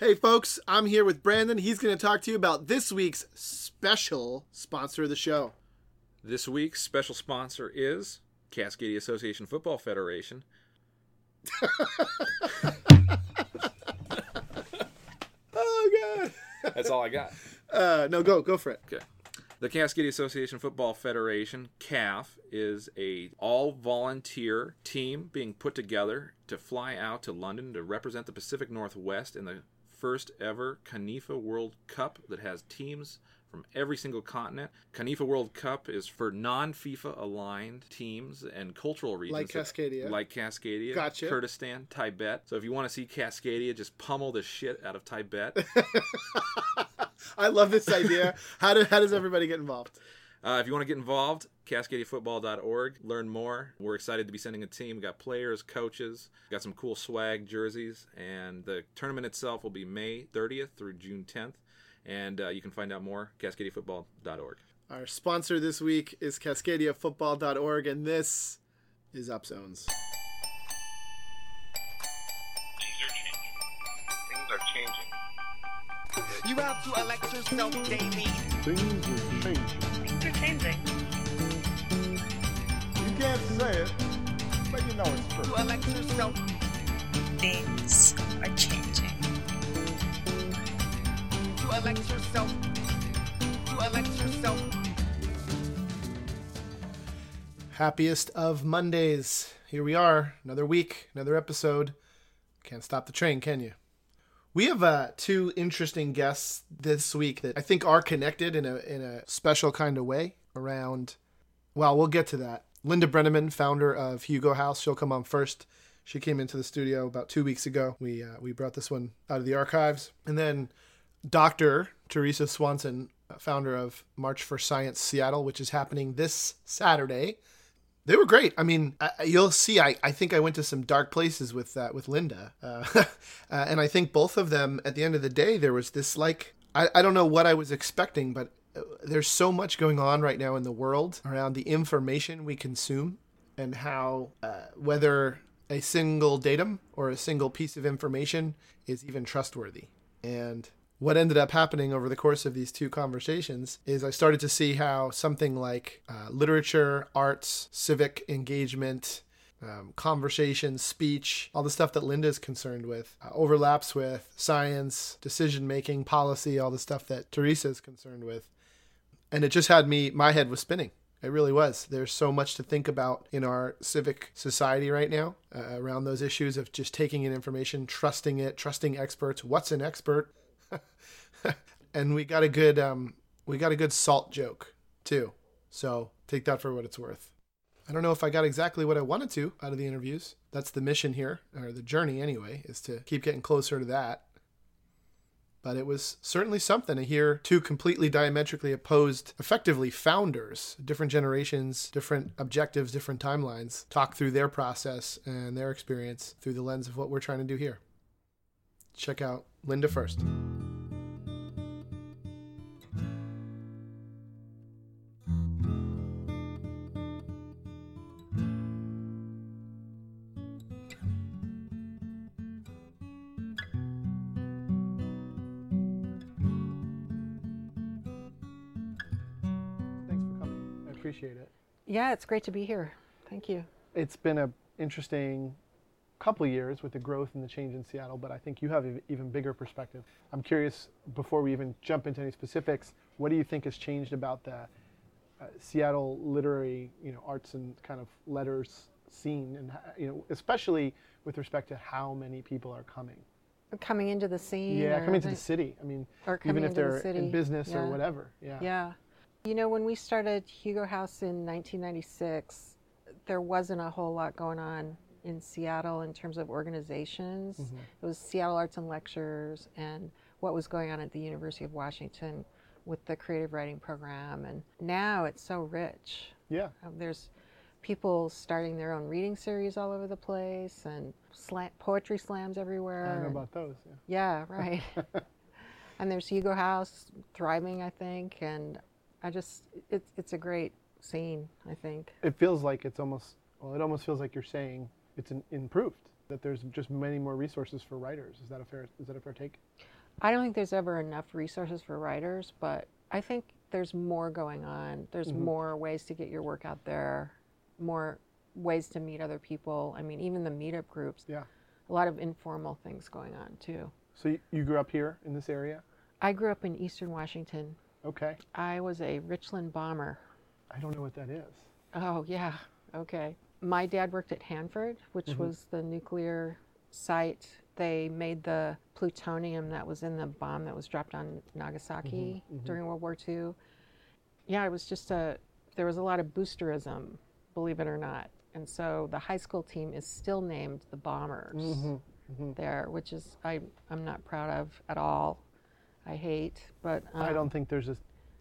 Hey, folks, I'm here with Brandon. He's going to talk to you about this week's special sponsor of the show. This week's special sponsor is Cascadia Association Football Federation. Oh, God. That's all I got. Uh, no, go, go for it. Okay. The Cascadia Association Football Federation, CAF, is a all volunteer team being put together to fly out to London to represent the Pacific Northwest in the first ever CONIFA World Cup that has teams from every single continent. CONIFA World Cup is for non-FIFA aligned teams and cultural regions Like that- Cascadia. like Cascadia, Gotcha. Kurdistan, Tibet. So if you want to see Cascadia just pummel the shit out of Tibet, I love this idea. How, do, how does everybody get involved? Uh, if you want to get involved, cascadiafootball.org. Learn more. We're excited to be sending a team. We got players, coaches, got some cool swag jerseys, and the tournament itself will be May 30th through June 10th. And uh, you can find out more cascadiafootball.org. Our sponsor this week is CascadiaFootball.org, and this is Upzones. Things are changing. You have to elect yourself daily. Things are changing. Things are changing. You can't say it, but you know it's true. To elect yourself. Things are changing. To elect yourself. To elect yourself. Happiest of Mondays. Here we are, another week, another episode. Can't stop the train, can you? We have uh, two interesting guests this week that I think are connected in a in a special kind of way around. Well, we'll get to that. Linda Breneman, founder of Hugo House, she'll come on first. She came into the studio about two weeks ago. We uh, we brought this one out of the archives, and then Dr. Teresa Swanson, founder of March for Science Seattle, which is happening this Saturday. They were great. I mean, I, you'll see. I, I think I went to some dark places with uh, with Linda, uh, uh, and I think both of them. At the end of the day, there was this like I, I don't know what I was expecting, but there's so much going on right now in the world around the information we consume and how uh, whether a single datum or a single piece of information is even trustworthy. And what ended up happening over the course of these two conversations is I started to see how something like uh, literature, arts, civic engagement, um, conversation, speech, all the stuff that Linda is concerned with uh, overlaps with science, decision making, policy, all the stuff that Teresa is concerned with. And it just had me, my head was spinning. It really was. There's so much to think about in our civic society right now uh, around those issues of just taking in information, trusting it, trusting experts. What's an expert? and we got a good um, we got a good salt joke too. So take that for what it's worth. I don't know if I got exactly what I wanted to out of the interviews. That's the mission here, or the journey anyway, is to keep getting closer to that. But it was certainly something to hear two completely diametrically opposed, effectively founders, different generations, different objectives, different timelines, talk through their process and their experience through the lens of what we're trying to do here. Check out Linda first. Appreciate it. Yeah, it's great to be here. Thank you. It's been a interesting couple of years with the growth and the change in Seattle, but I think you have an even bigger perspective. I'm curious, before we even jump into any specifics, what do you think has changed about the uh, Seattle literary, you know, arts and kind of letters scene, and you know, especially with respect to how many people are coming? Coming into the scene. Yeah, coming to the the- city. I mean, even if they're in city, business or whatever. Yeah. Yeah. You know, when we started Hugo House in 1996, there wasn't a whole lot going on in Seattle in terms of organizations. Mm-hmm. It was Seattle Arts and Lectures and what was going on at the University of Washington with the creative writing program. And now it's so rich. Yeah. Um, there's people starting their own reading series all over the place and poetry slams everywhere. I know about those. Yeah. yeah, right. and there's Hugo House thriving, I think, and I just it's it's a great scene, I think. it feels like it's almost well it almost feels like you're saying it's an improved that there's just many more resources for writers. Is that a fair is that a fair take? I don't think there's ever enough resources for writers, but I think there's more going on. There's Mm-hmm. more ways to get your work out there, more ways to meet other people. I mean, even the meetup groups, Yeah. a lot of informal things going on too. So you grew up here in this area? I grew up in Eastern Washington. Okay. I was a Richland bomber. I don't know what that is. Oh, yeah. Okay. My dad worked at Hanford, which Mm-hmm. was the nuclear site. They made the plutonium that was in the bomb that was dropped on Nagasaki Mm-hmm, during World War II. Yeah, it was just a, there was a lot of boosterism, believe it or not. And so the high school team is still named the Bombers Mm-hmm, there, which is, I, I'm not proud of at all. I hate, but. I um, don't think there's a,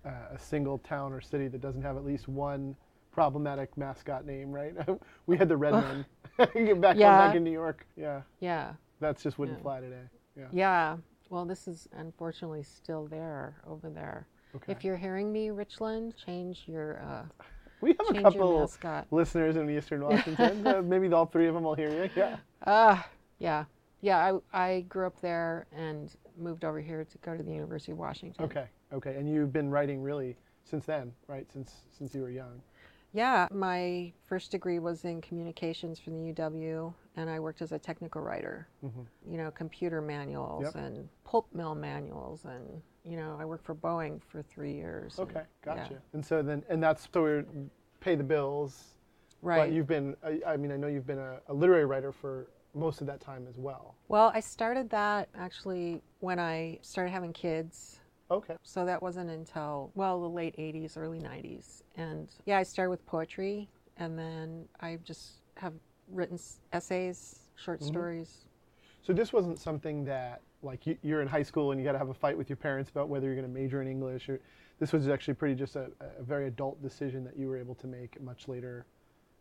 uh, a single town or city that doesn't have at least one problematic mascot name, right? we had the Redmen back Yeah. back in New York. Yeah, Yeah. that just wouldn't Yeah. fly today. Yeah. Yeah. Well, this is unfortunately still there over there. Okay. If you're hearing me, Richland, change your uh, we have a couple listeners in Eastern Washington. uh, maybe all three of them will hear you. Yeah. Ah, yeah, yeah. I I grew up there and moved over here to go to the University of Washington. Okay. Okay. And you've been writing really since then, right? Since since you were young. Yeah, my first degree was in communications from the UW, and I worked as a technical writer. Mhm. You know, computer manuals Yep. and pulp mill manuals, and you know, I worked for Boeing for three years. and- Okay. Gotcha. yeah. And so then, and that's so we're pay the bills. Right. But you've been, I, I mean, I know you've been a, a literary writer for most of that time as well. Well, I started that actually when I started having kids. Okay. So that wasn't until, well, the late 80s, early 90s. And yeah, I started with poetry and then I just have written essays, short mm-hmm. stories. So this wasn't something that, like, you, you're in high school and you got to have a fight with your parents about whether you're going to major in English. Or this was actually pretty just a, a very adult decision that you were able to make much later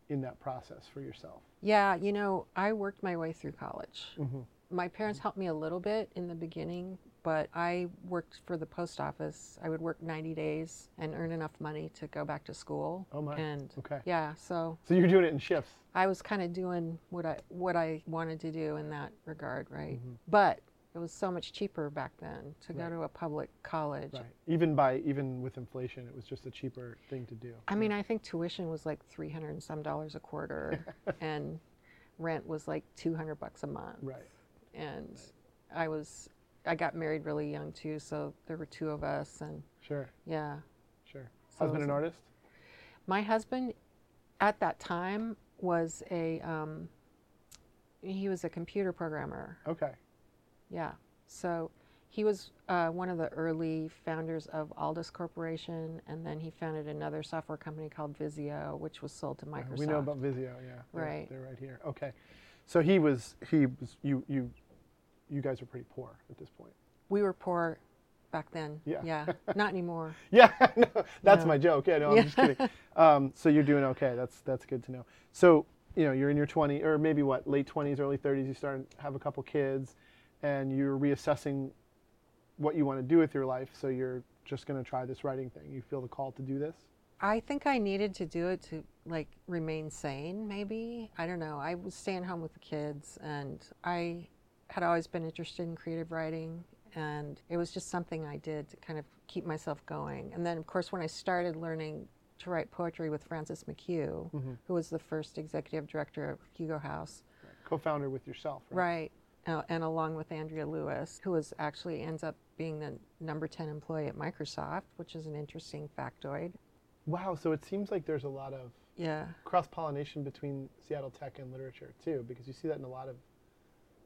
in that process for yourself. Yeah, you know, I worked my way through college. Mm-hmm. My parents helped me a little bit in the beginning, but I worked for the post office. I would work 90 days and earn enough money to go back to school. Oh, my. And Okay. yeah, so So you're doing it in shifts. I was kind of doing what I what I wanted to do in that regard, right? Mm-hmm. But it was so much cheaper back then to go to a public college. Right. Even by even with inflation, it was just a cheaper thing to do. I mean, I think tuition was like three hundred and some dollars a quarter, and rent was like two hundred bucks a month. Right. And I was I got married really young too, so there were two of us, and Sure. yeah. Sure. So Husband an artist. My husband, at that time, was a um, he was a computer programmer. Okay. Yeah. So he was uh, one of the early founders of Aldus Corporation, and then he founded another software company called Visio, which was sold to Microsoft. We know about Visio, yeah. They're, Right. They're right here. Okay. So he was he was you you you guys are pretty poor at this point. We were poor back then. Yeah. Yeah. Not anymore. Yeah, no, that's No. my joke. Yeah, no, I'm just kidding. Um, so you're doing okay. That's that's good to know. So you know you're in your 20s or maybe what late 20s, early 30s. You start to have a couple kids, and you're reassessing what you want to do with your life. So you're just going to try this writing thing. You feel the call to do this. I think I needed to do it to like remain sane, maybe. I don't know. I was staying home with the kids and I had always been interested in creative writing and it was just something I did to kind of keep myself going. And then of course when I started learning to write poetry with Frances McCue, who was the first executive director of Hugo House, Co-founder with yourself, right? right? Uh, and along with Andrea Lewis, who was actually ends up being the number 10 employee at Microsoft, which is an interesting factoid. Wow. So it seems like there's a lot of Yeah. cross pollination between Seattle tech and literature too, because you see that in a lot of.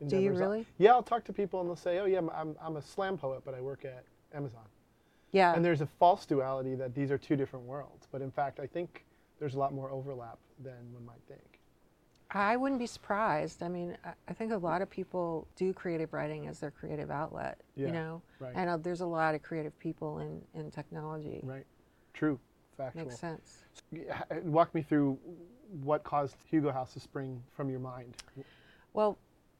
Do you really? Yeah, I'll talk to people and they'll say, "Oh yeah, I'm- I'm a slam poet, but I work at Amazon." Yeah. And there's a false duality that these are two different worlds, but in fact, I think there's a lot more overlap than one might think. I wouldn't be surprised. I mean, I- think a lot of people do creative writing as their creative outlet, Yeah, you know? right. And uh, there's a lot of creative people in, in technology. Right? True. Factual. Makes sense. Yeah, Walk me through what caused Hugo House to spring from your mind. Well,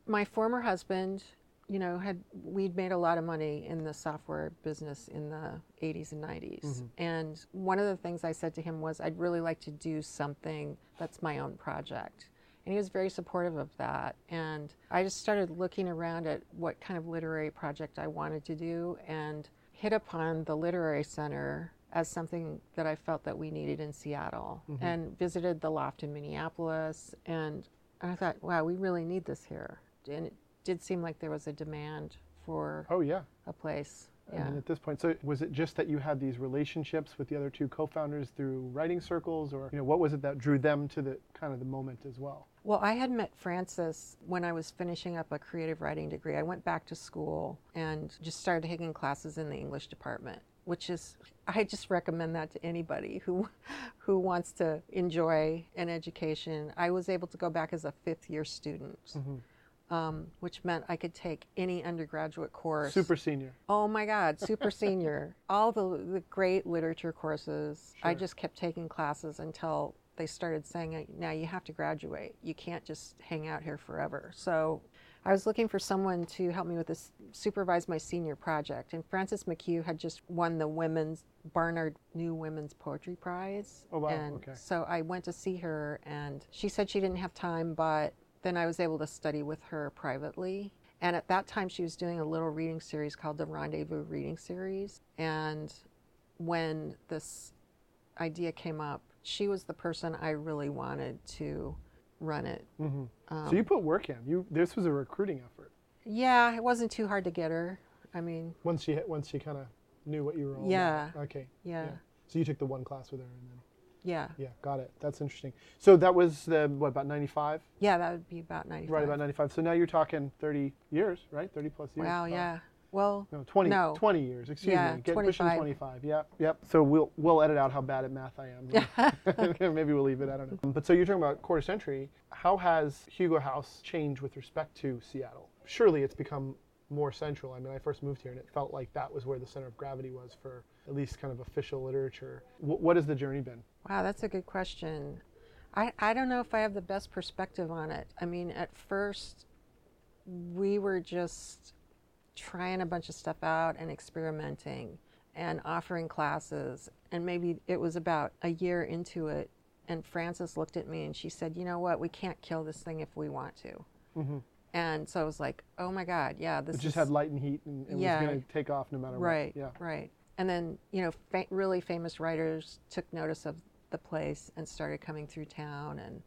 my former husband, you know, had we'd made a lot of money in the software business in the 80s and 90s. Mm-hmm. And one of the things I said to him was I'd really like to do something that's my own project. And he was very supportive of that. And I just started looking around at what kind of literary project I wanted to do and hit upon the Literary Center as something that I felt that we needed in Seattle mm-hmm. and visited the loft in Minneapolis. And I thought, wow, we really need this here. And it did seem like there was a demand for Oh yeah. a place. Yeah. mean, at this point, so was it just that you had these relationships with the other two co-founders through writing circles, or you know, what was it that drew them to the kind of the moment as well? Well, I had met Frances when I was finishing up a creative writing degree. I went back to school and just started taking classes in the English department, which is I just recommend that to anybody who who wants to enjoy an education. I was able to go back as a fifth year student. Mm-hmm. Um, which meant I could take any undergraduate course. Super senior. Oh my God, super senior. All the, the great literature courses. I just kept taking classes until they started saying, now you have to graduate. You can't just hang out here forever. So I was looking for someone to help me with this, supervise my senior project. And Frances McCue had just won the women's, Barnard New Women's Poetry Prize. Oh, wow, And okay. so I went to see her and she said she didn't have time, but then I was able to study with her privately. And at that time, she was doing a little reading series called the Rendezvous Reading Series. And when this idea came up, she was the person I really wanted to run it. hmm Um, so you put work in. You this was a recruiting effort. Yeah, it wasn't too hard to get her. I mean, Once she once she kind of knew what you were all Yeah. about. Okay. yeah, So you took the one class with her, and then yeah, yeah, got it. That's interesting. So that was the what about ninety five? yeah. That would be about ninety-five. Right about ninety five. So now you're talking thirty years, right? Thirty plus years. Wow, yeah. Well, No, 20, No. 20 years. Excuse Yeah, me. Get pushing 25. 25. Yep, yep. So we'll we'll edit out how bad at math I am. Maybe we'll leave it. I don't know. Um, but so you're talking about quarter century. How has Hugo House changed with respect to Seattle? Surely it's become more central. I mean, I first moved here and it felt like that was where the center of gravity was for at least kind of official literature. W- what has the journey been? Wow, that's a good question. I, I don't know if I have the best perspective on it. I mean, at first, we were just trying a bunch of stuff out and experimenting and offering classes. And maybe it was about a year into it. And Frances looked at me and she said, You know what? We can't kill this thing if we want to. Mm-hmm. And so I was like, Oh my God, yeah, this It just is had light and heat and, and Yeah. was going to take off no matter right, what. Yeah. right. And then you know, fa- really famous writers took notice of the place and started coming through town. And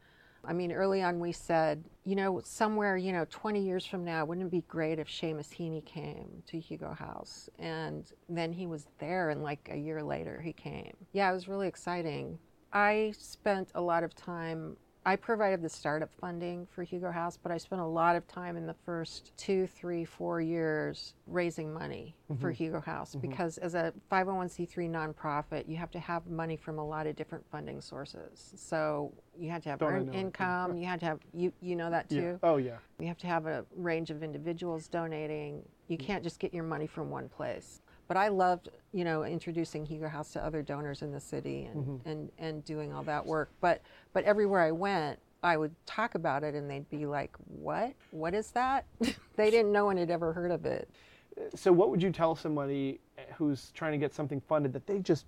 I mean, early on, we said, you know, somewhere, you know, 20 years from now, wouldn't it be great if Seamus Heaney came to Hugo House? And then he was there, and like a year later, he came. Yeah, it was really exciting. I spent a lot of time. I provided the startup funding for Hugo House, but I spent a lot of time in the first two, three, four years raising money for Hugo House because as a 501c3 nonprofit, you have to have money from a lot of different funding sources. So you had to have earned income, you had to have, you, you know that too? Yeah. Oh, yeah. You have to have a range of individuals donating. You can't just get your money from one place. But I loved, you know, introducing Hugo House to other donors in the city and, mm-hmm. and, and doing all that work. But but everywhere I went, I would talk about it and they'd be like, What? What is that? they didn't know and had ever heard of it. So what would you tell somebody eh, who's trying to get something funded that they just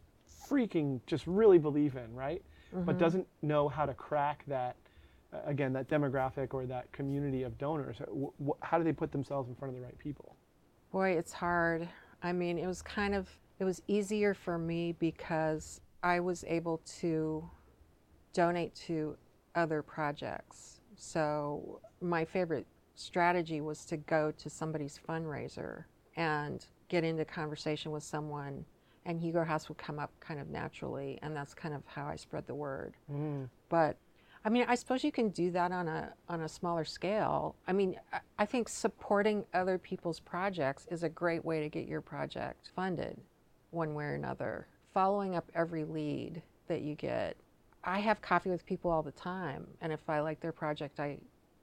freaking just really believe in, right? But mm-hmm. doesn't know how to crack that again that demographic or that community of donors. How do they put themselves in front of the right people? Boy, it's hard. I mean, it was kind of it was easier for me because I was able to donate to other projects. So my favorite strategy was to go to somebody's fundraiser and get into conversation with someone and Hugo House would come up kind of naturally and that's kind of how I spread the word. Mm. But I mean, I suppose you can do that on a on a smaller scale. I mean, I- think supporting other people's projects is a great way to get your project funded, one way or another. Following up every lead that you get. I have coffee with people all the time, and if I like their project, I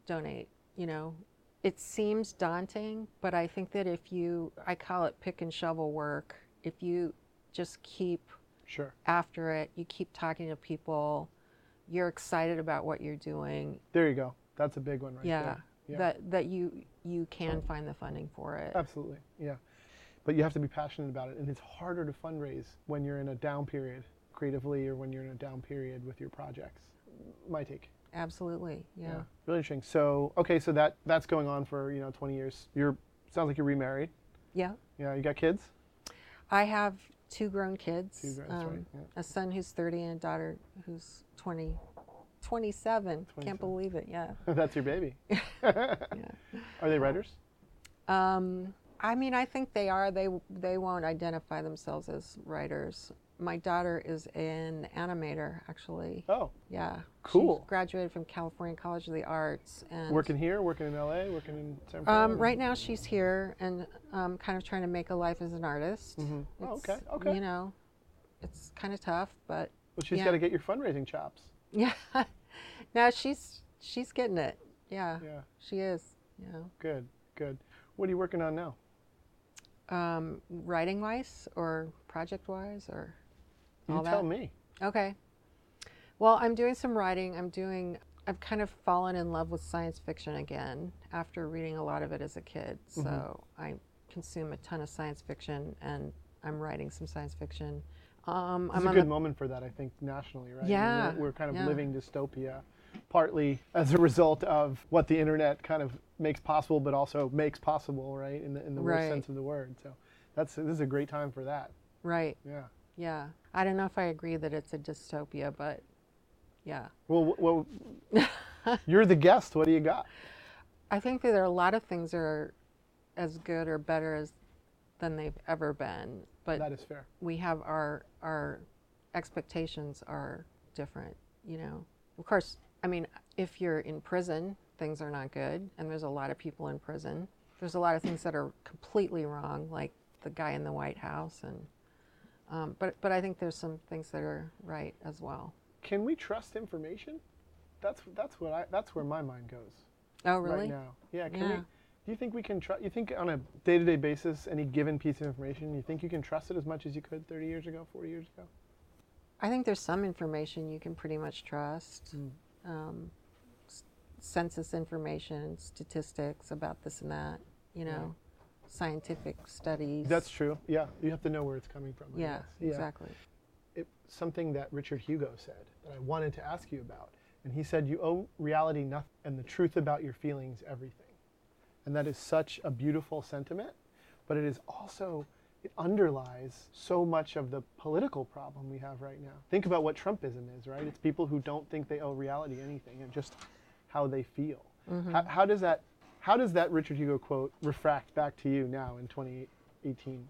donate. You know, it seems daunting, but I think that if you, I call it pick and shovel work. If you just keep Sure. after it, you keep talking to people, you're excited about what you're doing. There you go. That's a big one right yeah, there. Yeah. that that you you can find the funding for it. Absolutely. Yeah. But you have to be passionate about it and it's harder to fundraise when you're in a down period creatively or when you're in a down period with your projects. My take. absolutely. Yeah. Really interesting. So okay, so that that's going on for you know 20 years. You're sounds like you're remarried. Yeah. Yeah, you got kids. I have two grown kids. Two grown- that's right, um, yeah. A son who's 30 and a daughter who's 20, 27. 27. Can't believe it. Yeah. that's your baby. Are they writers? Um, I mean, I think they are. They they won't identify themselves as writers. My daughter is an animator, actually. Oh, Yeah. Cool. She graduated from California College of the Arts and working here, working in LA, working in San Francisco. Um, right now, she's here and um, kind of trying to make a life as an artist. Mhm. Oh, okay, okay. You know, it's kind of tough, but Well, she's yeah. got to get your fundraising chops. yeah. now she's she's getting it. Yeah, Yeah, she is. Yeah. good, good. What are you working on now? Um, writing wise or project wise or You tell that? me. Okay. Well, I'm doing some writing. I'm doing. I've kind of fallen in love with science fiction again after reading a lot of it as a kid. So Mm-hmm. I consume a ton of science fiction, and I'm writing some science fiction. Um, It's I'm a good the, moment for that, I think, nationally, right? I mean, Yeah, we're, we're kind of yeah. living dystopia, partly as a result of what the internet kind of makes possible, but also makes possible, right? In the in the worst sense of the word. So that's this is a great time for that. right. Yeah. Yeah. I don't know if I agree that it's a dystopia, but yeah. Well, well, you're the guest. What do you got? I think that there are a lot of things that are as good or better as than they've ever been, but That is fair. we have our our expectations are different you know of course i mean if you're in prison things are not good and there's a lot of people in prison there's a lot of things that are completely wrong like the guy in the white house and um, but but i think there's some things that are right as well Can we trust information? That's that's what I that's where my mind goes oh really right now. Yeah. Can we? Do you think we can trust? You think on a day-to-day basis, any given piece of information, you think you can trust it as much as you could 30 years ago, 40 years ago? i think there's some information you can pretty much trust Mm. um, s- census information statistics about this and that you know scientific studies That's true. Yeah, you have to know where it's coming from. I Yeah, guess. exactly. It, something that Richard Hugo said that I wanted to ask you about, and he said, "You owe reality nothing, and the truth about your feelings everything." And that is such a beautiful sentiment, but it is also it underlies so much of the political problem we have right now. Think about what Trumpism is, right? It's people who don't think they owe reality anything, and just how they feel. Mm-hmm. How, how does that how does that Richard Hugo quote refract back to you now in 2018?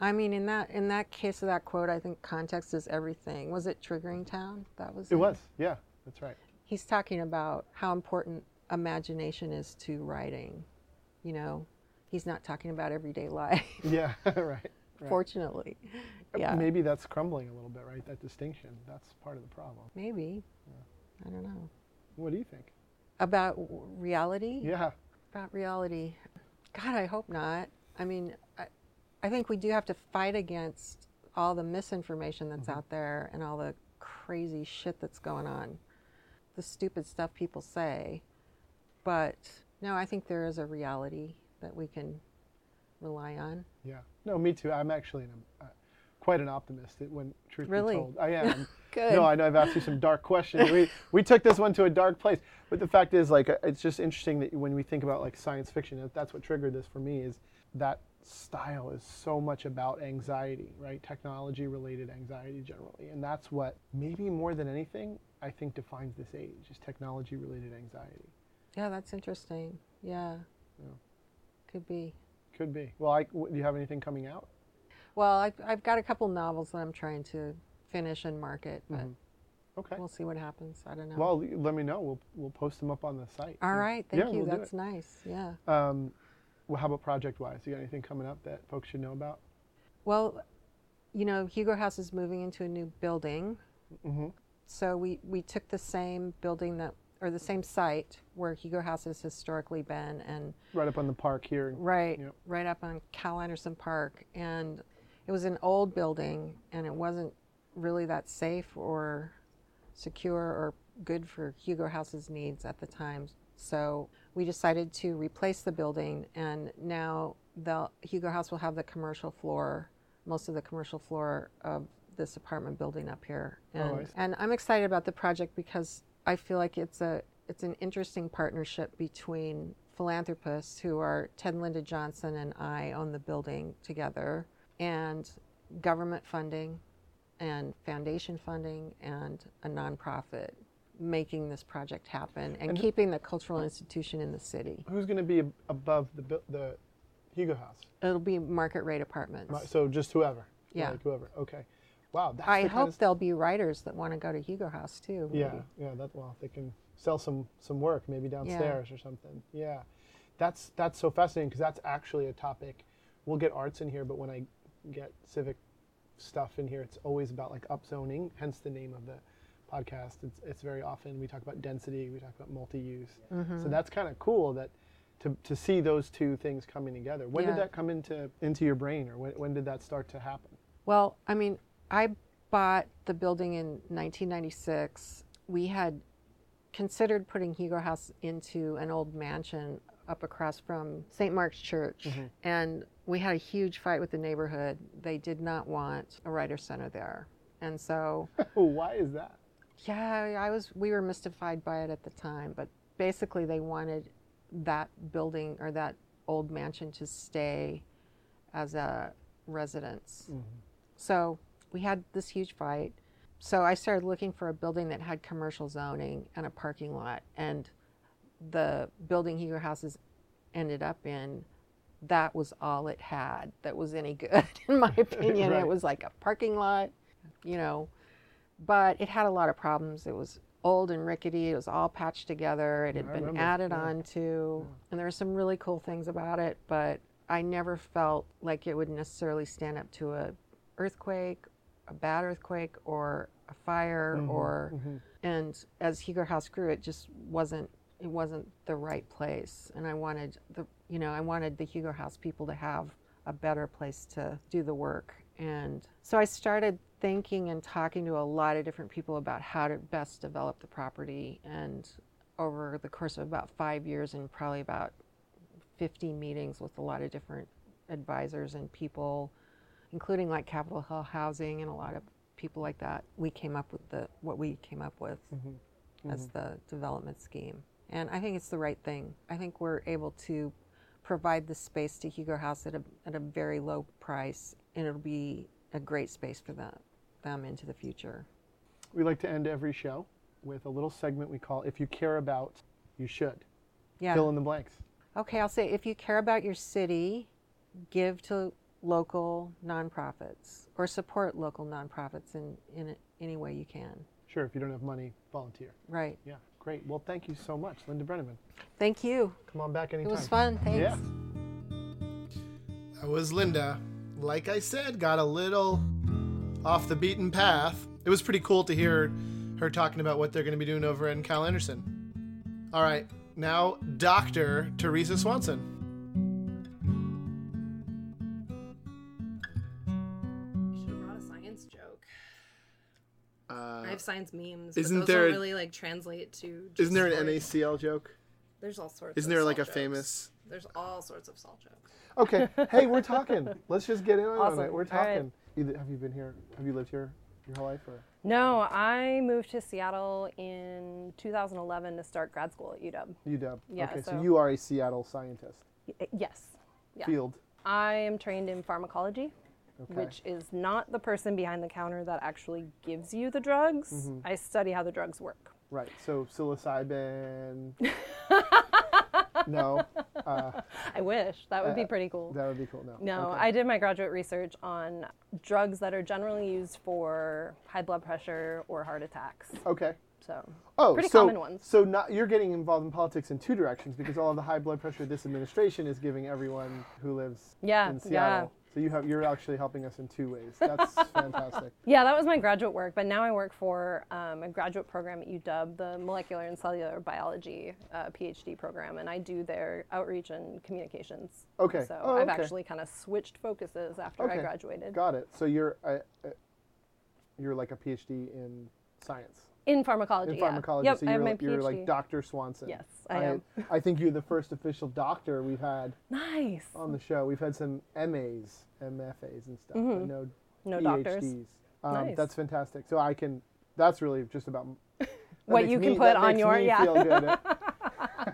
I mean, in that in that case of that quote, I think context is everything. Was it triggering town? That was It was, yeah, that's right. He's talking about how important imagination is to writing. You know, he's not talking about everyday life. Yeah, right. right. Fortunately, yeah, Maybe that's crumbling a little bit, right? That distinction. That's part of the problem. maybe. I don't know What do you think? About reality. Yeah. about reality. God, I hope not. I mean, I, I think we do have to fight against all the misinformation that's Mm-hmm. out there and all the crazy shit that's going on, the stupid stuff people say. But no, I think there is a reality that we can rely on. Yeah. No, me too. I'm actually an, uh, quite an optimist it- when truth Really? be told. I am. Good. No, I know I've asked you some dark questions. we, we took this one to a dark place. But the fact is, like, uh, it's just interesting that when we think about, like, science fiction, that's what triggered this for me, is that style is so much about anxiety, right? Technology related anxiety generally. And that's what, maybe more than anything, I think defines this age, is technology related anxiety. Yeah, that's interesting. Yeah. Could be. Could be. Well, I, w- do you have anything coming out? Well, I've, I've got a couple novels that I'm trying to finish and market, but Okay. we'll see what happens. I don't know. Well, let me know. We'll, we'll post them up on the site. All right, thank Yeah, you. we'll That's nice. Yeah. Um, well, how about project wise? You got anything coming up that folks should know about? Well, you know, Hugo House is moving into a new building. Mm-hmm. So we, we took the same building that, or the same site where Hugo House has historically been, and Right up on the park here. right, Yep. right up on Cal Anderson Park. And it was an old building, and it wasn't really that safe or secure or good for Hugo House's needs at the time. So we decided to replace the building, and now the Hugo House will have the commercial floor, most of the commercial floor of this apartment building up here. Oh, And, see. and I'm excited about the project because I feel like it's a it's an interesting partnership between philanthropists who are Ted and Linda Johnson and I own the building together, and government funding, and foundation funding, and a nonprofit making this project happen and, And- keeping the cultural institution in the city. Who's going to be above the the Hugo House? It'll be market rate apartments. So just whoever. Yeah. Like whoever. Okay. Wow. That's I the hope of- there'll be writers that want to go to Hugo House too. Yeah, maybe. yeah. That well, they can sell some some work maybe downstairs or something. Yeah, that's that's so fascinating because that's actually a topic. We'll get arts in here, but when I get civic stuff in here, it's always about like upzoning. Hence the name of the podcast. It's it's very often we talk about density, we talk about multi-use. Mm-hmm. So that's kind of cool that. To, to see those two things coming together. When Yeah. did that come into into your brain, or when, when did that start to happen? Well, I mean, I bought the building in 1996. We had considered putting Hugo House into an old mansion up across from St. Mark's Church, and we had a huge fight with the neighborhood. They did not want a writer center there, and so Why is that? yeah, I was. We were mystified by it at the time, but basically, they wanted that building or that old mansion to stay as a residence. Mm-hmm. So we had this huge fight. So I started looking for a building that had commercial zoning and a parking lot, and the building Hugo Houses ended up in. That was all it had that was any good, in my opinion. Right. It was like a parking lot, you know, but it had a lot of problems. It was old and rickety. It was all patched together. It had I been remember, added yeah. on to, and there were some really cool things about it. But I never felt like it would necessarily stand up to a earthquake, a bad earthquake, or a fire, Mm-hmm, or. And as Hugo House grew, it just wasn't. It wasn't the right place, and I wanted the, you know, I wanted the Hugo House people to have a better place to do the work. And so I started thinking and talking to a lot of different people about how to best develop the property. And over the course of about five years and probably about 50 meetings with a lot of different advisors and people, including like Capitol Hill Housing and a lot of people like that, we came up with the what we came up with mm-hmm. as mm-hmm. the development scheme. And I think it's the right thing. I think we're able to provide the space to Hugo House at a, at a very low price, and it'll be a great space for them, them into the future. We like to end every show with a little segment we call "If You Care About, You Should." Yeah. Fill in the blanks. Okay, I'll say if you care about your city, give to local nonprofits or support local nonprofits in, in any way you can. Sure, if you don't have money, volunteer. Right. Yeah, great. Well, thank you so much, Linda Breneman. Thank you. Come on back anytime. It was fun. Thanks. Yeah. That was Linda. Like I said, got a little off the beaten path. It was pretty cool to hear her talking about what they're going to be doing over in Cal Anderson. All right, now Dr. Teresa Swanson. I have science memes, isn't but those there- don't really like translate to. just isn't there an stories. NaCl joke? There's all sorts. Isn't of there like a salt jokes. famous? There's all sorts of salt jokes. Okay. Hey, we're talking. Let's just get in on it. We're All right. talking. Either, have you been here? Have you lived here your whole life, or? No, I moved to Seattle in 2011 to start grad school at UW. UW. Yeah, Okay, so so- you are a Seattle scientist. Y- Yes. Yeah. Field. I am trained in pharmacology, Okay. which is not the person behind the counter that actually gives you the drugs. Mm-hmm. I study how the drugs work. Right. So psilocybin. no. Uh, I wish. That would be Uh, pretty cool. that would be cool. No. No, Okay. I did my graduate research on drugs that are generally used for high blood pressure or heart attacks. Okay. So, Oh, pretty so, common ones. So not, you're getting involved in politics in two directions because all of the high blood pressure this administration is giving everyone who lives Yeah, in yeah. Seattle. So you have you're actually helping us in two ways. That's fantastic. Yeah, that was my graduate work, but now I work for um, a graduate program at UW, the Molecular and Cellular Biology uh, PhD program, and I do their outreach and communications. Okay. So Oh, I've okay. actually kind of switched focuses after I graduated. Got it. So you're uh, uh, you're like a PhD in science. In pharmacology. In yeah. pharmacology. Yep, so I you're, my like- you're like Dr. Swanson. Yes, I am. I think you're the first official doctor we've had Nice. on the show. We've had some MAs, MFAs, and stuff. No, Mm-hmm. No PhDs. doctors. Um, Nice. That's fantastic. So I can. That's really just about. what you me- can put that on your me yeah.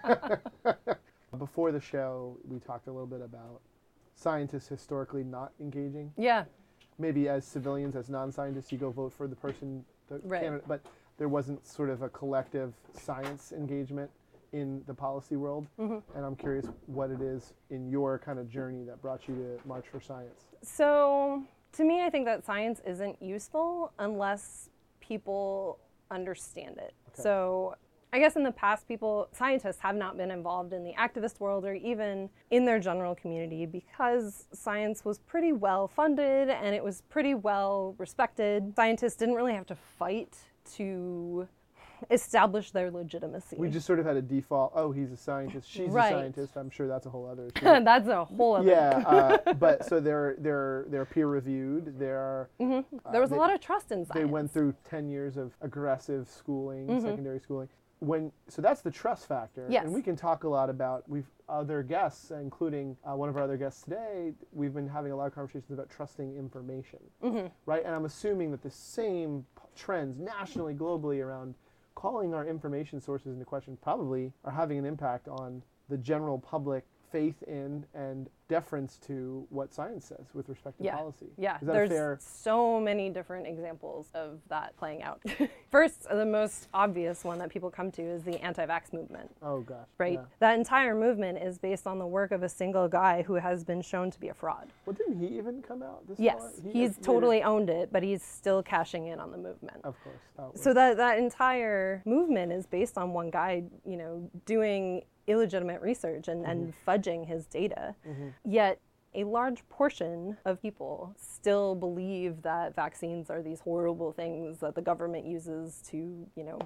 Before the show, we talked a little bit about scientists historically not engaging. yeah. Maybe as civilians, as non-scientists, you go vote for the person, the Right. candidate, but there wasn't sort of a collective science engagement in the policy world. Mm-hmm. And I'm curious what it is in your kind of journey that brought you to March for Science. So, to me, I think that science isn't useful unless people understand it. So, I guess in the past, people, scientists have not been involved in the activist world or even in their general community because science was pretty well funded and it was pretty well respected. Scientists didn't really have to fight to establish their legitimacy. We just sort of had a default. Oh, he's a scientist. She's Right. a scientist. I'm sure that's a whole other. issue. That's a whole other. yeah, uh, but so they're they're they're peer reviewed. They're There was they- a lot of trust in science. they went through 10 years of aggressive schooling, Mm-hmm. secondary schooling. When so that's the trust factor. Yes. And we can talk a lot about we've other guests, including uh, one of our other guests today. We've been having a lot of conversations about trusting information, Mm-hmm. right? And I'm assuming that the same p- trends nationally, globally around calling our information sources into question probably are having an impact on the general public faith in and deference to what science says with respect to Yeah. policy. Yeah, Is that there's fair? so many different examples of that playing out. First, the most obvious one that people come to is the anti-vax movement. Oh gosh. Right? yeah. That entire movement is based on the work of a single guy who has been shown to be a fraud. Well, didn't he even come out this Yes. He he's has made it- totally owned it, but he's still cashing in on the movement. Of course. So that that entire movement is based on one guy, you know, doing illegitimate research and, and mm-hmm. fudging his data. Mm-hmm. Yet a large portion of people still believe that vaccines are these horrible things that the government uses to, you know,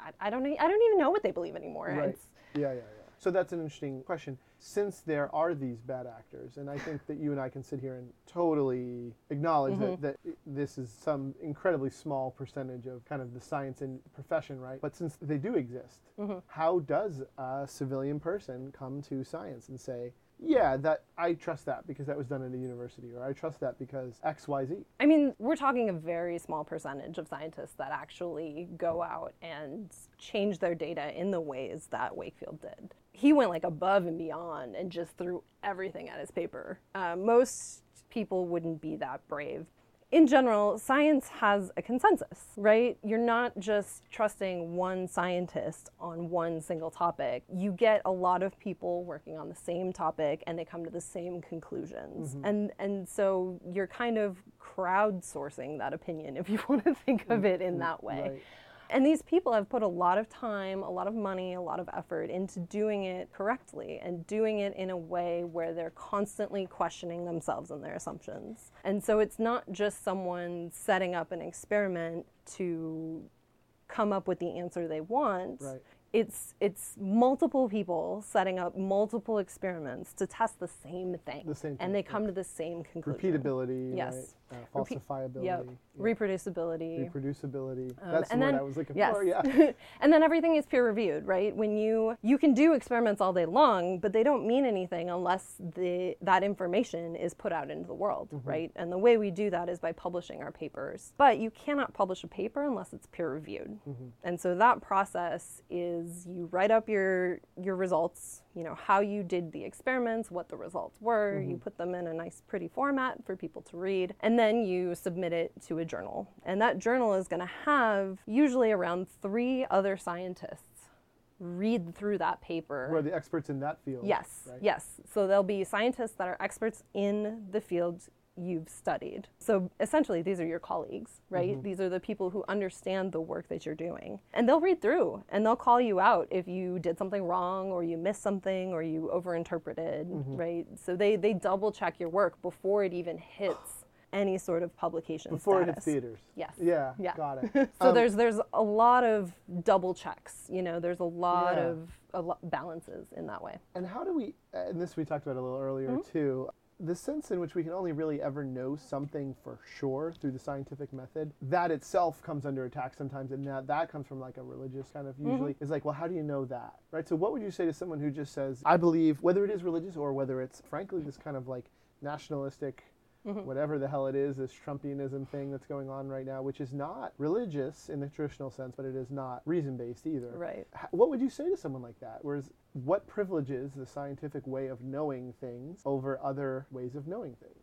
I, I don't I don't even know what they believe anymore. right. It's- Yeah, yeah, yeah. So that's an interesting question. Since there are these bad actors, and I think that you and I can sit here and totally acknowledge that, mm-hmm. that this is some incredibly small percentage of kind of the science and profession, right? But since they do exist, mm-hmm. how does a civilian person come to science and say, yeah, that I trust that because that was done at a university, or I trust that because X, Y, Z. I mean, we're talking a very small percentage of scientists that actually go out and change their data in the ways that Wakefield did. He went like above and beyond and just threw everything at his paper. Uh, most people wouldn't be that brave. In general, science has a consensus, right? You're not just trusting one scientist on one single topic. You get a lot of people working on the same topic and they come to the same conclusions. And and so you're kind of crowdsourcing that opinion if you want to think of it in that way. Right. And these people have put a lot of time, a lot of money, a lot of effort into doing it correctly and doing it in a way where they're constantly questioning themselves and their assumptions. And so it's not just someone setting up an experiment to come up with the answer they want. Right. It's it's multiple people setting up multiple experiments to test the same thing. The same thing, and they yeah. come to the same conclusion. Repeatability, Yes. right? Uh, Repeat- falsifiability. Yep. yeah. Reproducibility. reproducibility. Um, That's the and then, I was looking yes. for. Yeah. and then everything is peer reviewed, right? When you you can do experiments all day long, but they don't mean anything unless the that information is put out into the world, Mm-hmm. right? And the way we do that is by publishing our papers. But you cannot publish a paper unless it's peer reviewed. Mm-hmm. And so that process is you write up your your results, you know, how you did the experiments, what the results were, you mm-hmm. put them in a nice pretty format for people to read, and then you submit it to a journal. And that journal is going to have usually around 3 other scientists read through that paper. Who are the experts in that field? Yes, right? yes. So there'll be scientists that are experts in the field you've studied. So essentially, these are your colleagues, right? Mm-hmm. These are the people who understand the work that you're doing. And they'll read through and they'll call you out if you did something wrong or you missed something or you overinterpreted, Mm-hmm. right? So they, they double check your work before it even hits any sort of publication Before it hits theaters. Yes. Yeah. Yeah. Got it. So Um, there's there's a lot of double checks. You know, there's a lot Yeah. of a lo- balances in that way. And how do we? And this we talked about a little earlier Mm-hmm. too. The sense in which we can only really ever know something for sure through the scientific method, that itself comes under attack sometimes, and that that comes from like a religious kind of Mm-hmm. usually is like, well, how do you know that, right? So, what would you say to someone who just says, I believe, whether it is religious or whether it's frankly this kind of like nationalistic Mm-hmm. whatever the hell it is, this Trumpianism thing that's going on right now, which is not religious in the traditional sense, but it is not reason based either. Right. What would you say to someone like that? Whereas, what privileges the scientific way of knowing things over other ways of knowing things?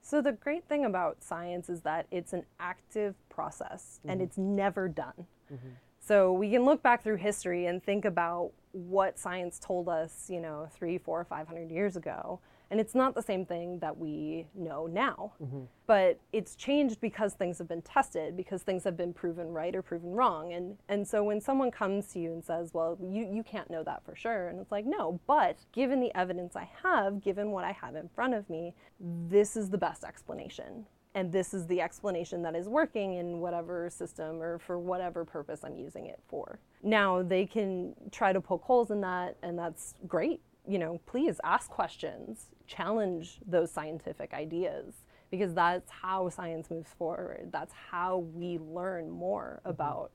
So the great thing about science is that it's an active process and mm-hmm. it's never done. Mm-hmm. So we can look back through history and think about what science told us, you know, three, four, five hundred years ago. And it's not the same thing that we know now. Mm-hmm. But it's changed because things have been tested, because things have been proven right or proven wrong. And and so when someone comes to you and says, Well, you, you can't know that for sure, and it's like, no, but given the evidence I have, given what I have in front of me, this is the best explanation and this is the explanation that is working in whatever system or for whatever purpose I'm using it for. Now they can try to poke holes in that, and that's great. You know, please ask questions, challenge those scientific ideas, because that's how science moves forward. That's how we learn more about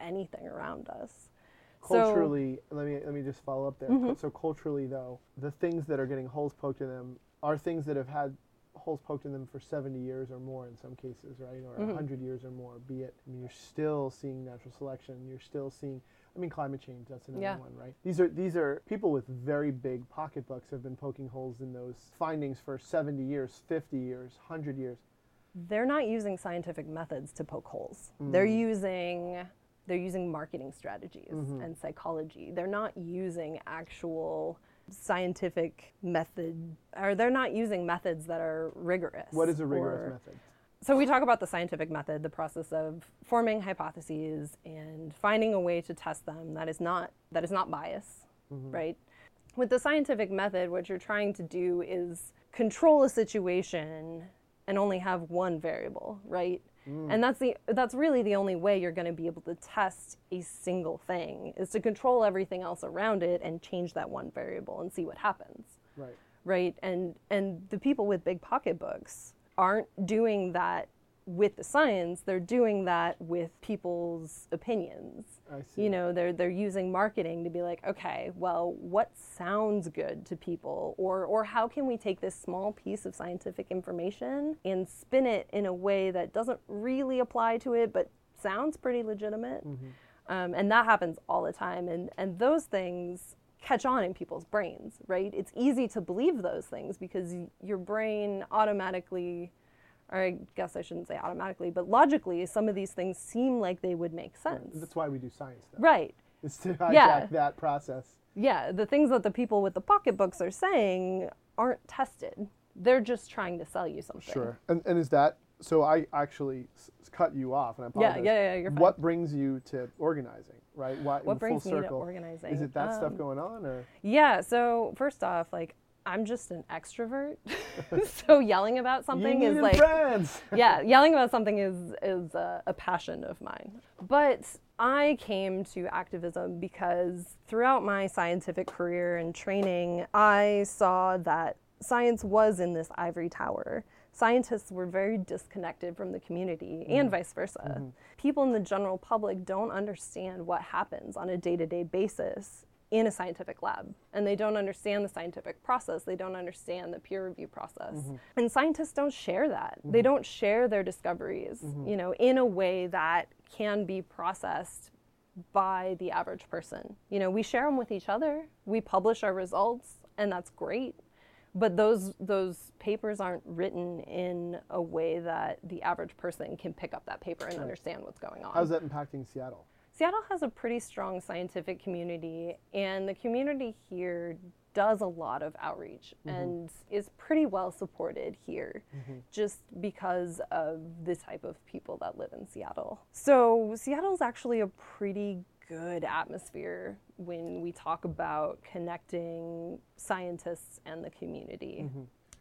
anything around us. So- Mm-hmm. Culturally, let me let me just follow up there. So culturally, though, the things that are getting holes poked in them are things that have had holes poked in them for 70 years or more in some cases, right? Or Mm-hmm. 100 years or more. Be it, I mean, you're still seeing natural selection. You're still seeing, I mean, climate change. That's another Yeah. one, right? These are these are people with very big pocketbooks have been poking holes in those findings for 70 years, 50 years, 100 years. they're not using scientific methods to poke holes. Mm-hmm. They're using they're using marketing strategies mm-hmm. and psychology. They're not using actual scientific method or they're not using methods that are rigorous. What is a rigorous method? So we talk about the scientific method, the process of forming hypotheses and finding a way to test them that is not that is not bias, mm-hmm. right? With the scientific method, what you're trying to do is control a situation and only have one variable, right? Mm. And that's the that's really the only way you're going to be able to test a single thing is to control everything else around it and change that one variable and see what happens Right. right and and the people with big pocketbooks aren't doing that with the science they're doing that with people's opinions. I see. you know they're they're using marketing to be like okay well what sounds good to people? Or or how can we take this small piece of scientific information and spin it in a way that doesn't really apply to it but sounds pretty legitimate? Um, and that happens all the time. And and those things catch on in people's brains right it's easy to believe those things because your brain automatically or i guess i shouldn't say automatically but logically some of these things seem like they would make sense That's why we do science, though. right Is to hijack Yeah. that process. yeah the things that the people with the pocketbooks are saying aren't tested they're just trying to sell you something Sure. And, and is that so? I actually s- cut you off, and I Yeah, apologize. yeah, yeah, you're fine. What brings you to organizing, right? Why, What brings full me to circle? organizing? Is it that stuff Um, going on, or Yeah, so first off, like I'm just an extrovert. so yelling about something is like friends? yeah, yelling about something is is a, a passion of mine. But I came to activism because throughout my scientific career and training, I saw that science was in this ivory tower. Scientists were very disconnected from the community and vice versa. People in the general public don't understand what happens on a day to day basis in a scientific lab and they don't understand the scientific process they don't understand the peer review process. Mm-hmm. And scientists don't share that. They mm-hmm. don't share their discoveries mm-hmm. you know in a way that can be processed by the average person. You know we share them with each other we publish our results and that's great but those those papers aren't written in a way that the average person can pick up that paper and understand what's going on how's that impacting Seattle? Seattle has a pretty strong scientific community, and the community here does a lot of outreach mm-hmm. and is pretty well supported here mm-hmm. just because of the type of people that live in Seattle. So, Seattle's actually a pretty good atmosphere when we talk about connecting scientists and the community.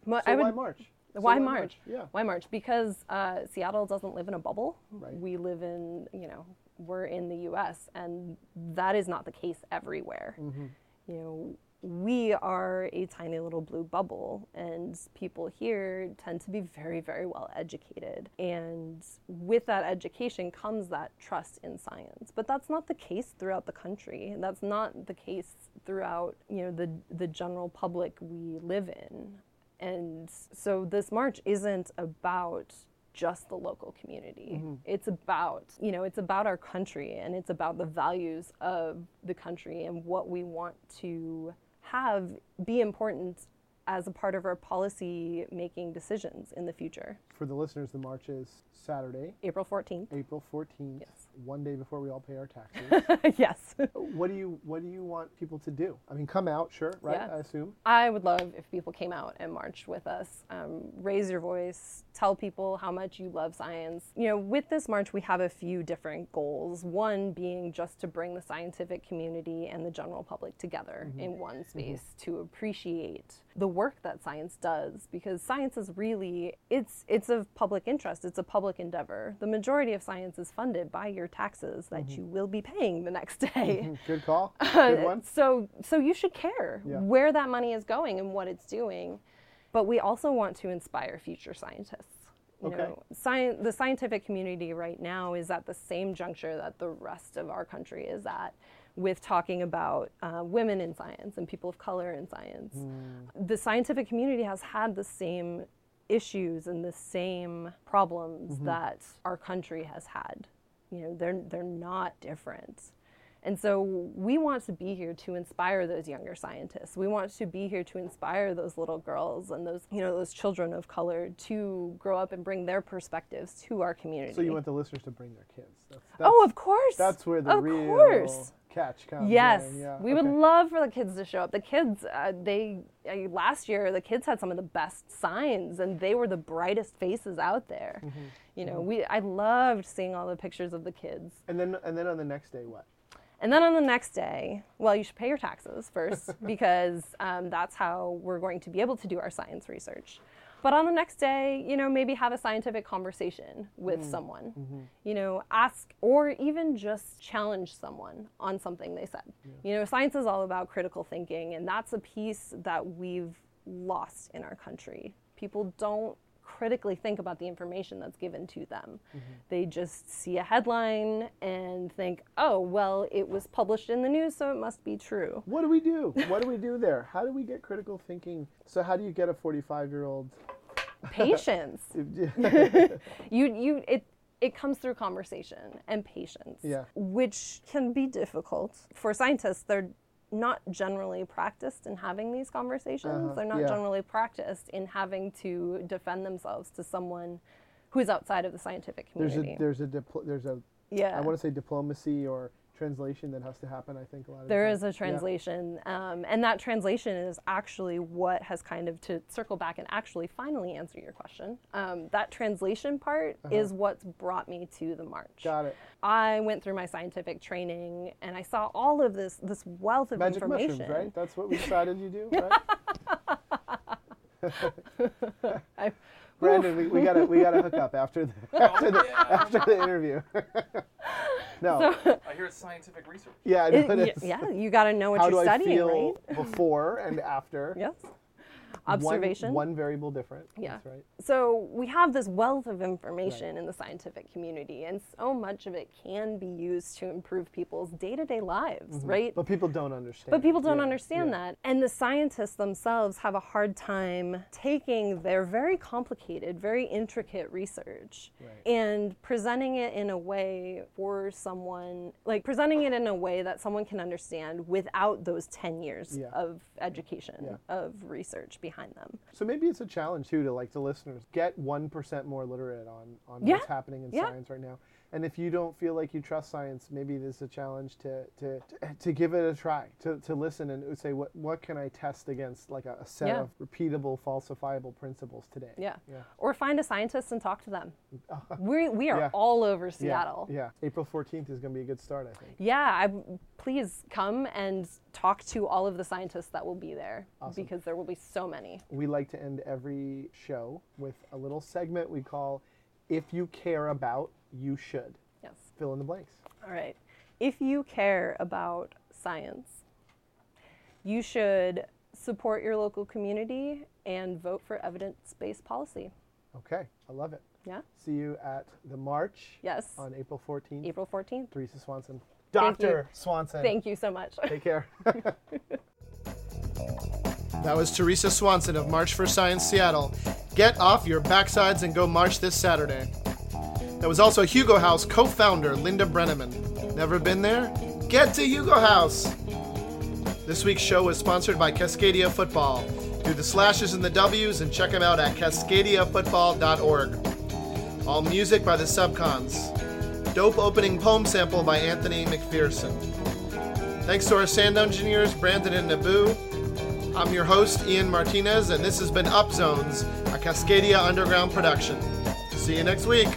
But So I why would- March? So why March? Yeah. Why March? Because uh, Seattle doesn't live in a bubble. Right. We live in, you know, we're in the U.S. and that is not the case everywhere. Mm-hmm. You know, we are a tiny little blue bubble, and people here tend to be very, very well educated. And with that education comes that trust in science. But that's not the case throughout the country. That's not the case throughout, you know, the the general public we live in And so this march isn't about just the local community. Mm-hmm. It's about, you know, it's about our country and it's about the values of the country and what we want to have be important as a part of our policy making decisions in the future. For the listeners, the march is Saturday, April 14th. April 14th, Yes. one day before we all pay our taxes. yes. what do you What do you want people to do? I mean, come out, sure, right? Yeah. I assume. I would love if people came out and marched with us. Um, raise your voice, tell people how much you love science. You know, with this march, we have a few different goals. One being just to bring the scientific community and the general public together in one space to appreciate the work that science does because science is really it's it's of public interest it's a public endeavor the majority of science is funded by your taxes that you will be paying the next day Good call. Good one. so so you should care Yeah. where that money is going and what it's doing. But we also want to inspire future scientists. You Okay. know, sci- the scientific community right now is at the same juncture that the rest of our country is at with talking about uh, women in science and people of color in science. Hmm. The scientific community has had the same issues and the same problems Mm-hmm. that our country has had. You know, they're they're not different. And so we want to be here to inspire those younger scientists. We want to be here to inspire those little girls and those, you know, those children of color to grow up and bring their perspectives to our community. So you want the listeners to bring their kids? That's, oh, of course. That's where the of real course. Catch comes. Yes, in. Yeah. we would love for the kids to show up. The kids, uh, they uh, last year the kids had some of the best signs, and they were the brightest faces out there. Mm-hmm. You know, we I loved seeing all the pictures of the kids. And then and then on the next day, what? And then on the next day, well, you should pay your taxes first because um, that's how we're going to be able to do our science research. But on the next day, you know, maybe have a scientific conversation with mm-hmm. someone. Mm-hmm. You know, ask or even just challenge someone on something they said. You know, science is all about critical thinking, and that's a piece that we've lost in our country. People don't critically think about the information that's given to them. Mm-hmm. They just see a headline and think, oh, well, it was published in the news, so it must be true. What do we do? What do we do there? How do we get critical thinking? So how do you get a 45 year old? Patience. you, you, it, it comes through conversation and patience, Yeah. which can be difficult. For scientists, they're not generally practiced in having these conversations. Uh-huh. They're not yeah. generally practiced in having to defend themselves to someone who is outside of the scientific There's community. a there's a dipl- there's a yeah. I want to say diplomacy or translation that has to happen. I think a lot of There the is a translation, um, and that translation is actually what has kind of to circle back and actually finally answer your question. Um, that translation part is what's brought me to the march. Uh-huh. Got it. I went through my scientific training, and I saw all of this this wealth of Magic information. mushrooms, right? That's what we decided you do, right? I- Brandon, we, we gotta we gotta hook up after the after the after the interview. No, I hear it's scientific research. yeah, I know It- it yeah, you got to know what How do you're I studying, feel right? before and after? Yes. One- Observation. One, variable different. Yeah. That's right. So we have this wealth of information in the scientific community, and so much of it can be used to improve people's day-to-day lives, mm-hmm. right? But people don't understand. But people don't Yeah, understand yeah. that. And the scientists themselves have a hard time taking their very complicated, very intricate research and presenting it in a way for someone, like presenting it in a way that someone can understand without those 10 years Yeah. of education, of research behind them. So maybe it's a challenge too to like the listeners get one percent more literate on on Yeah. what's happening in Yeah. science right now. And if you don't feel like you trust science, maybe there's a challenge to to, to, give it a try, to, to listen and say what what can I test against like a, a set Yeah. of repeatable, falsifiable principles today. Yeah. Yeah. Or find a scientist and talk to them. we, we are Yeah. all over Seattle. Yeah. April fourteenth is going to be a good start, I think. Yeah, I, please come and talk to all of the scientists that will be there because there will be so many. We like to end every show with a little segment we call "If You Care About, You Should." Yes. Fill in the blanks. All right. If you care about science, you should support your local community and vote for evidence based policy. Okay, I love it. Yeah? See you at the march Yes. on April 14th. April 14th. Teresa Swanson. Thank. Dr. Swanson. Thank you so much. Take care. That was Teresa Swanson of March for Science Seattle. Get off your backsides and go march this Saturday. That was also Hugo House co founder Linda Breneman. Never been there? Get to Hugo House! This week's show was sponsored by Cascadia Football. Do the slashes and the W's and check them out at cascadiafootball.org. All music by the Subcons. Dope opening poem sample by Anthony McPherson. Thanks to our sound engineers, Brandon and Naboo. I'm your host, Ian Martinez, and this has been Up Zones, a Cascadia Underground production. See you next week.